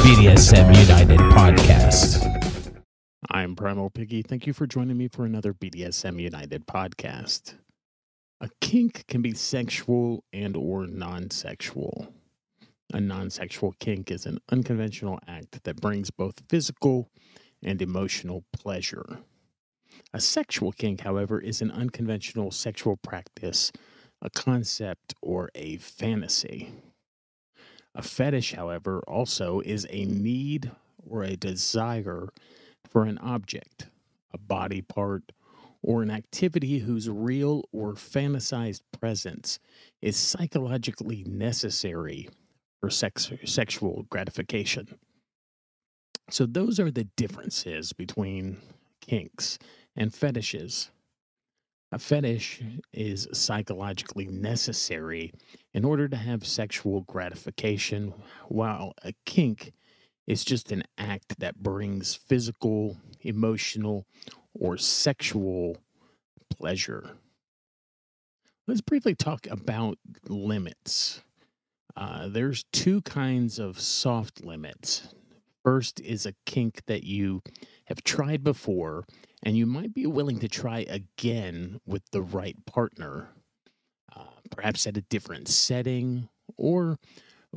BDSM United podcast. I'm Primal Piggy. Thank you for joining me for another BDSM United podcast. A kink can be sexual and or non-sexual. A non-sexual kink is an unconventional act that brings both physical and emotional pleasure. A sexual kink, however, is an unconventional sexual practice, a concept, or a fantasy. A fetish, however, also is a need or a desire for an object, a body part, or an activity whose real or fantasized presence is psychologically necessary for sex, sexual gratification. So, those are the differences between kinks and fetishes. A fetish is psychologically necessary in order to have sexual gratification, while a kink is just an act that brings physical, emotional, or sexual pleasure. Let's briefly talk about limits. Uh, there's two kinds of soft limits. First is a kink that you have tried before and you might be willing to try again with the right partner, uh, perhaps at a different setting or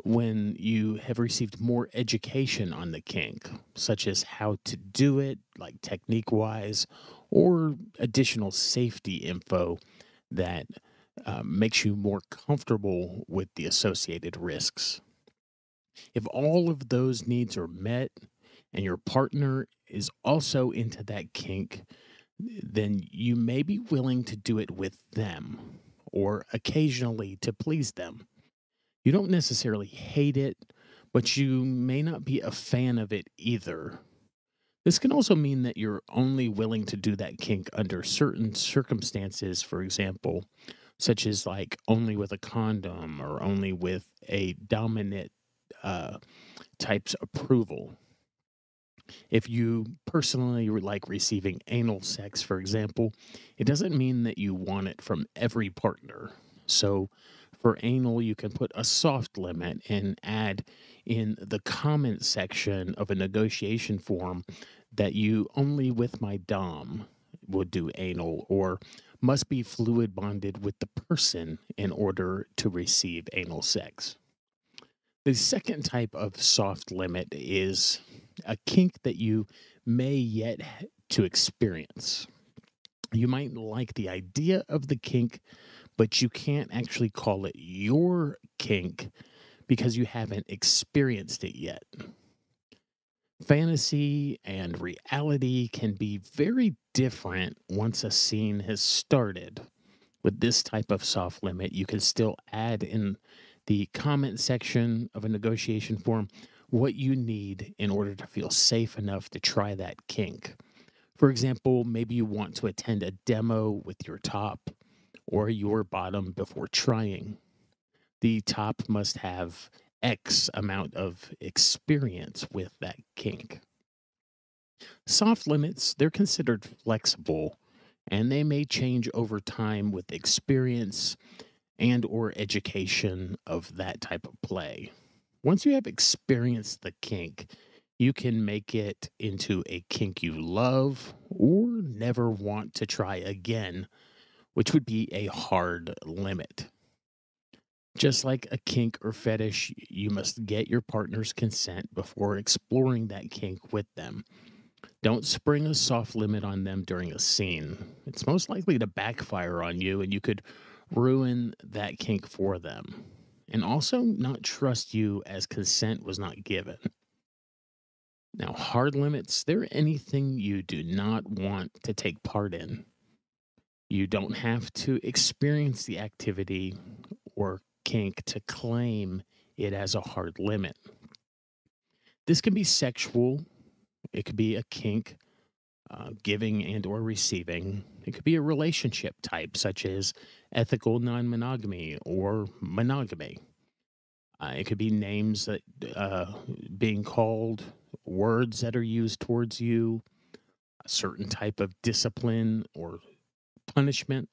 when you have received more education on the kink, such as how to do it, like technique wise, or additional safety info that uh, makes you more comfortable with the associated risks. If all of those needs are met and your partner is also into that kink, then you may be willing to do it with them or occasionally to please them. You don't necessarily hate it, but you may not be a fan of it either. This can also mean that you're only willing to do that kink under certain circumstances, for example, such as like only with a condom or only with a dominant uh, type's approval. If you personally like receiving anal sex, for example, it doesn't mean that you want it from every partner. So, for anal, you can put a soft limit and add in the comment section of a negotiation form that you only with my Dom would do anal or must be fluid bonded with the person in order to receive anal sex. The second type of soft limit is a kink that you may yet to experience. You might like the idea of the kink, but you can't actually call it your kink because you haven't experienced it yet. Fantasy and reality can be very different once a scene has started. With this type of soft limit, you can still add in the comment section of a negotiation form what you need in order to feel safe enough to try that kink. For example, maybe you want to attend a demo with your top or your bottom before trying. The top must have X amount of experience with that kink. Soft limits, they're considered flexible and they may change over time with experience and or education of that type of play. Once you have experienced the kink, you can make it into a kink you love or never want to try again, which would be a hard limit. Just like a kink or fetish, you must get your partner's consent before exploring that kink with them. Don't spring a soft limit on them during a scene. It's most likely to backfire on you, and you could ruin that kink for them and also not trust you as consent was not given. Now, hard limits, they're anything you do not want to take part in. You don't have to experience the activity or kink to claim it as a hard limit. This can be sexual, it could be a kink, uh, giving and or receiving. It could be a relationship type, such as ethical non-monogamy or monogamy. Uh, it could be names that uh, being called, words that are used towards you, a certain type of discipline or punishment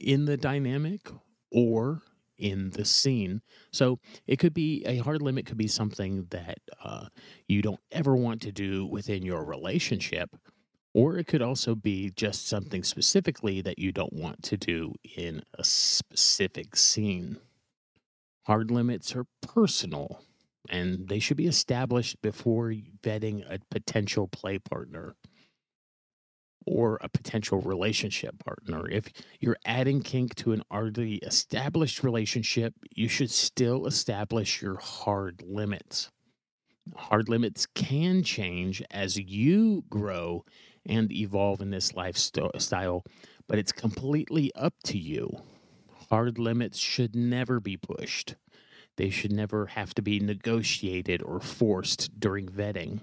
in the dynamic or in the scene. So it could be a hard limit, could be something that uh, you don't ever want to do within your relationship, or it could also be just something specifically that you don't want to do in a specific scene. Hard limits are personal and they should be established before vetting a potential play partner or a potential relationship partner. If you're adding kink to an already established relationship, you should still establish your hard limits. Hard limits can change as you grow and evolve in this lifestyle, but it's completely up to you. Hard limits should never be pushed. They should never have to be negotiated or forced during vetting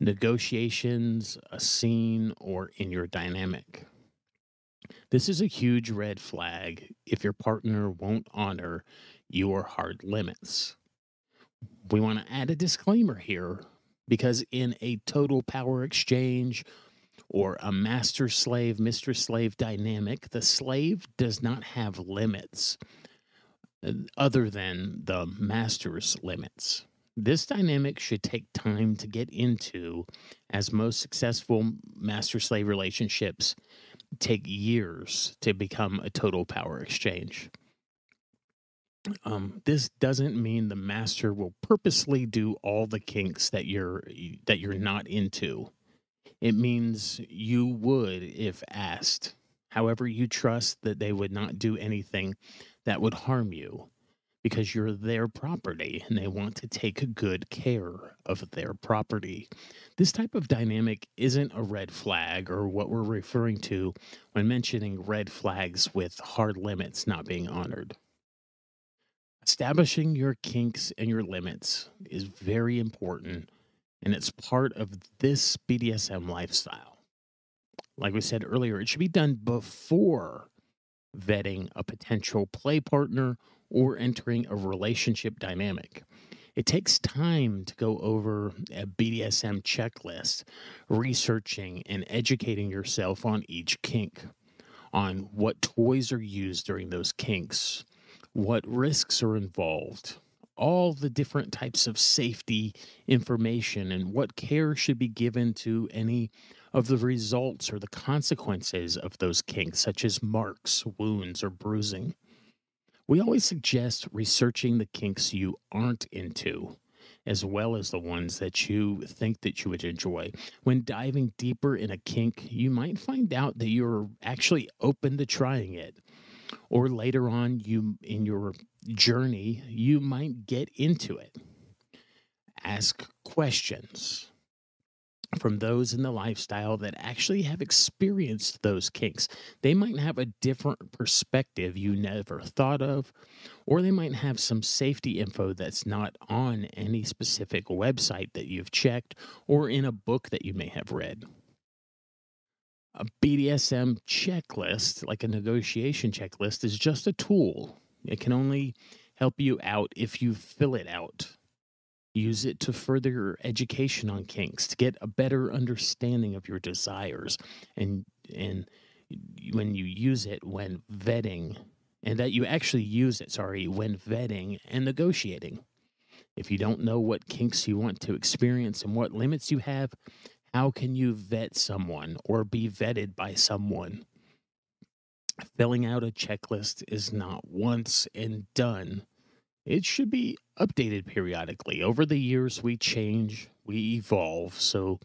negotiations, a scene, or in your dynamic. This is a huge red flag if your partner won't honor your hard limits. We want to add a disclaimer here because in a total power exchange or a master slave, mistress slave dynamic, the slave does not have limits uh, other than the master's limits. This dynamic should take time to get into, as most successful master slave relationships take years to become a total power exchange. Um, this doesn't mean the master will purposely do all the kinks that you're that you're not into. It means you would if asked. However, you trust that they would not do anything that would harm you because you're their property and they want to take good care of their property. This type of dynamic isn't a red flag or what we're referring to when mentioning red flags with hard limits not being honored. Establishing your kinks and your limits is very important and it's part of this BDSM lifestyle. Like we said earlier, it should be done before vetting a potential play partner or entering a relationship dynamic. It takes time to go over a BDSM checklist, researching and educating yourself on each kink, on what toys are used during those kinks, what risks are involved, all the different types of safety information, and what care should be given to any of the results or the consequences of those kinks, such as marks, wounds, or bruising. We always suggest researching the kinks you aren't into as well as the ones that you think that you would enjoy. When diving deeper in a kink, you might find out that you're actually open to trying it. Or later on you in your journey, you might get into it. Ask questions from those in the lifestyle that actually have experienced those kinks. They might have a different perspective you never thought of, or they might have some safety info that's not on any specific website that you've checked or in a book that you may have read. A BDSM checklist, like a negotiation checklist, is just a tool. It can only help you out if you fill it out Use it to further your education on kinks, to get a better understanding of your desires, and and when you use it when vetting, and that you actually use it, sorry, when vetting and negotiating. If you don't know what kinks you want to experience and what limits you have, how can you vet someone or be vetted by someone? Filling out a checklist is not once and done it should be updated periodically. Over the years, we change, we evolve, so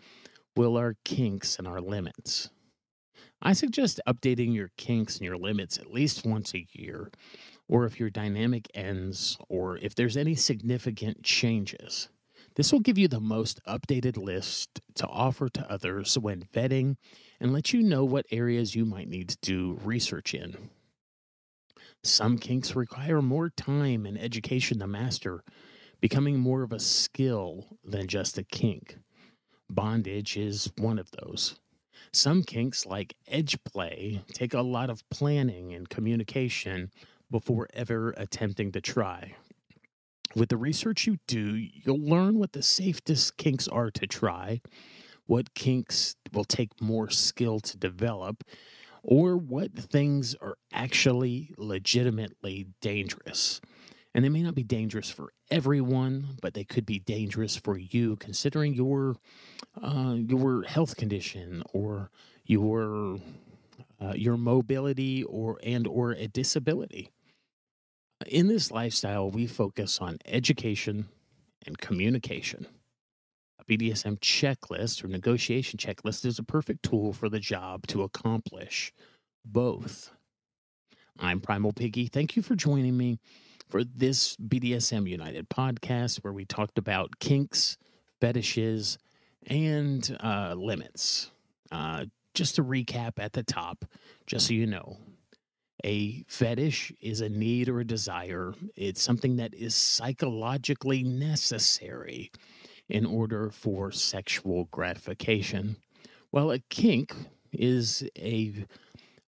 will our kinks and our limits. I suggest updating your kinks and your limits at least once a year, or if your dynamic ends, or if there's any significant changes. This will give you the most updated list to offer to others when vetting and let you know what areas you might need to do research in. Some kinks require more time and education to master, becoming more of a skill than just a kink. Bondage is one of those. Some kinks, like edge play, take a lot of planning and communication before ever attempting to try. With the research you do, you'll learn what the safest kinks are to try, what kinks will take more skill to develop, or what things are actually legitimately dangerous. And they may not be dangerous for everyone, but they could be dangerous for you, considering your uh, your health condition or your uh, your mobility or and or a disability. In this lifestyle, we focus on education and communication. BDSM checklist or negotiation checklist is a perfect tool for the job to accomplish both. I'm Primal Piggy. Thank you for joining me for this BDSM United podcast where we talked about kinks, fetishes, and uh, limits. Uh, just to recap at the top, just so you know, a fetish is a need or a desire. It's something that is psychologically necessary in order for sexual gratification. While a kink is a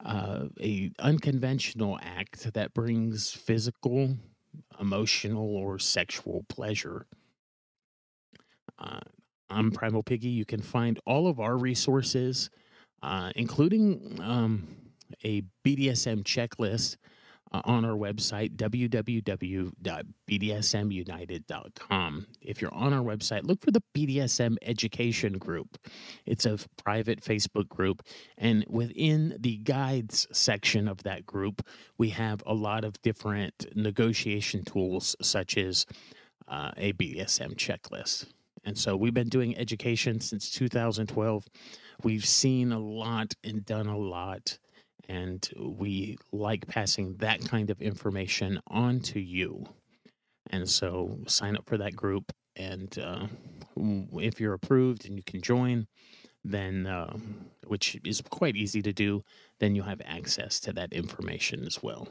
uh, a unconventional act that brings physical, emotional, or sexual pleasure. Uh, I'm Primal Piggy. You can find all of our resources, uh, including um, a BDSM checklist on our website, www.bdsmunited.com. If you're on our website, look for the BDSM Education Group. It's a private Facebook group. And within the guides section of that group, we have a lot of different negotiation tools, such as uh, a BDSM checklist. And so we've been doing education since 2012. We've seen a lot and done a lot and we like passing that kind of information on to you. And so sign up for that group. And uh, if you're approved and you can join, then, uh, which is quite easy to do, then you'll have access to that information as well.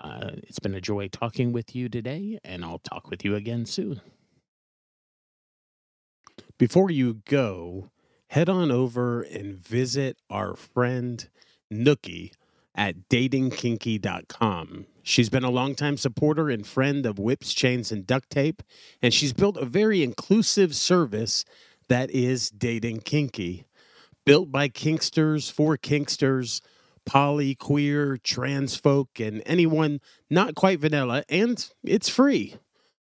Uh, it's been a joy talking with you today, and I'll talk with you again soon. Before you go, head on over and visit our friend Nookie at datingkinky.com. She's been a longtime supporter and friend of whips, chains, and duct tape, and she's built a very inclusive service that is Dating Kinky. Built by kinksters for kinksters, poly, queer, trans folk, and anyone not quite vanilla, and it's free.